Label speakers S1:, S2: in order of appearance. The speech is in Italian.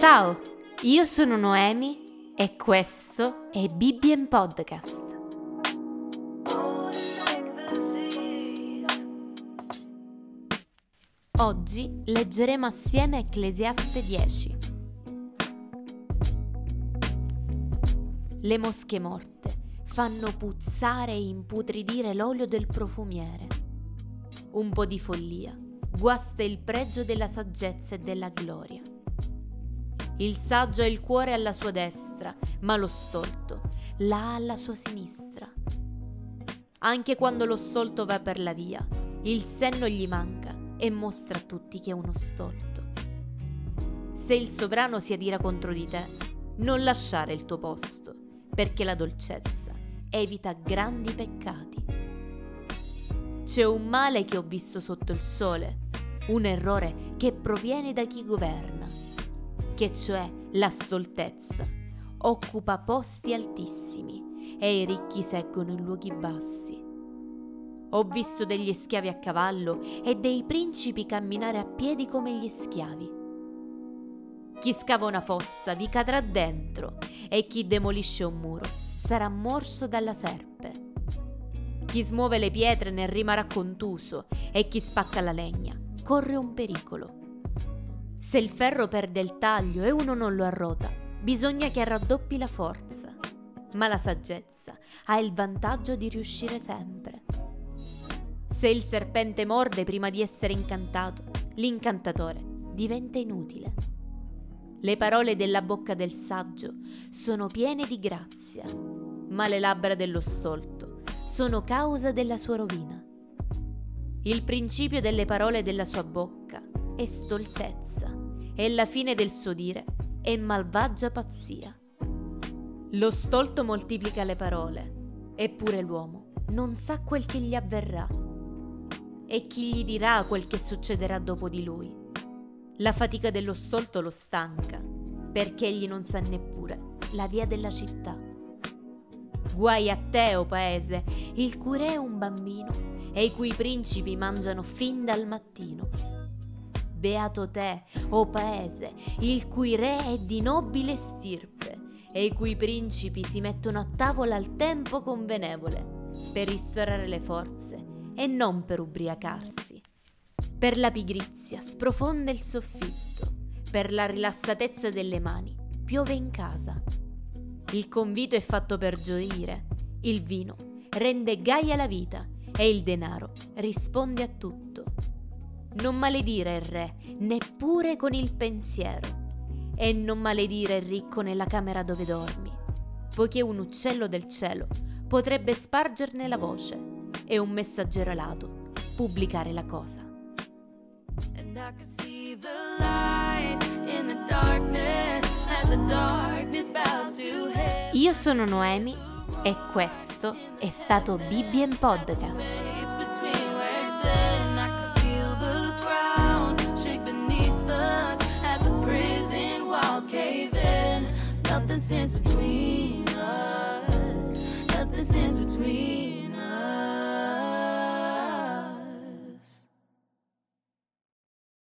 S1: Ciao, io sono Noemi e questo è Bibbien Podcast. Oggi leggeremo assieme Ecclesiaste 10. Le mosche morte fanno puzzare e imputridire l'olio del profumiere. Un po' di follia guasta il pregio della saggezza e della gloria. Il saggio ha il cuore alla sua destra, ma lo stolto l'ha alla sua sinistra. Anche quando lo stolto va per la via, il senno gli manca e mostra a tutti che è uno stolto. Se il sovrano si adira contro di te, non lasciare il tuo posto, perché la dolcezza evita grandi peccati. C'è un male che ho visto sotto il sole, un errore che proviene da chi governa che cioè la stoltezza, occupa posti altissimi e i ricchi seggono in luoghi bassi. Ho visto degli schiavi a cavallo e dei principi camminare a piedi come gli schiavi. Chi scava una fossa vi cadrà dentro e chi demolisce un muro sarà morso dalla serpe. Chi smuove le pietre ne rimarrà contuso e chi spacca la legna corre un pericolo. Se il ferro perde il taglio e uno non lo arrota, bisogna che raddoppi la forza. Ma la saggezza ha il vantaggio di riuscire sempre. Se il serpente morde prima di essere incantato, l'incantatore diventa inutile. Le parole della bocca del saggio sono piene di grazia, ma le labbra dello stolto sono causa della sua rovina. Il principio delle parole della sua bocca è stoltezza e la fine del suo dire è malvagia pazzia. Lo stolto moltiplica le parole, eppure l'uomo non sa quel che gli avverrà. E chi gli dirà quel che succederà dopo di lui? La fatica dello stolto lo stanca, perché egli non sa neppure la via della città. Guai a te, o oh paese, il cui re è un bambino e i cui principi mangiano fin dal mattino Beato te, o paese, il cui re è di nobile stirpe e i cui principi si mettono a tavola al tempo convenevole, per ristorare le forze e non per ubriacarsi. Per la pigrizia sprofonda il soffitto, per la rilassatezza delle mani piove in casa. Il convito è fatto per gioire, il vino rende gaia la vita e il denaro risponde a tutto. Non maledire il re, neppure con il pensiero. E non maledire il ricco nella camera dove dormi, poiché un uccello del cielo potrebbe spargerne la voce e un messaggero alato pubblicare la cosa. Io sono Noemi e questo è stato Bibbien Podcast. Stands between us. Nothing stands between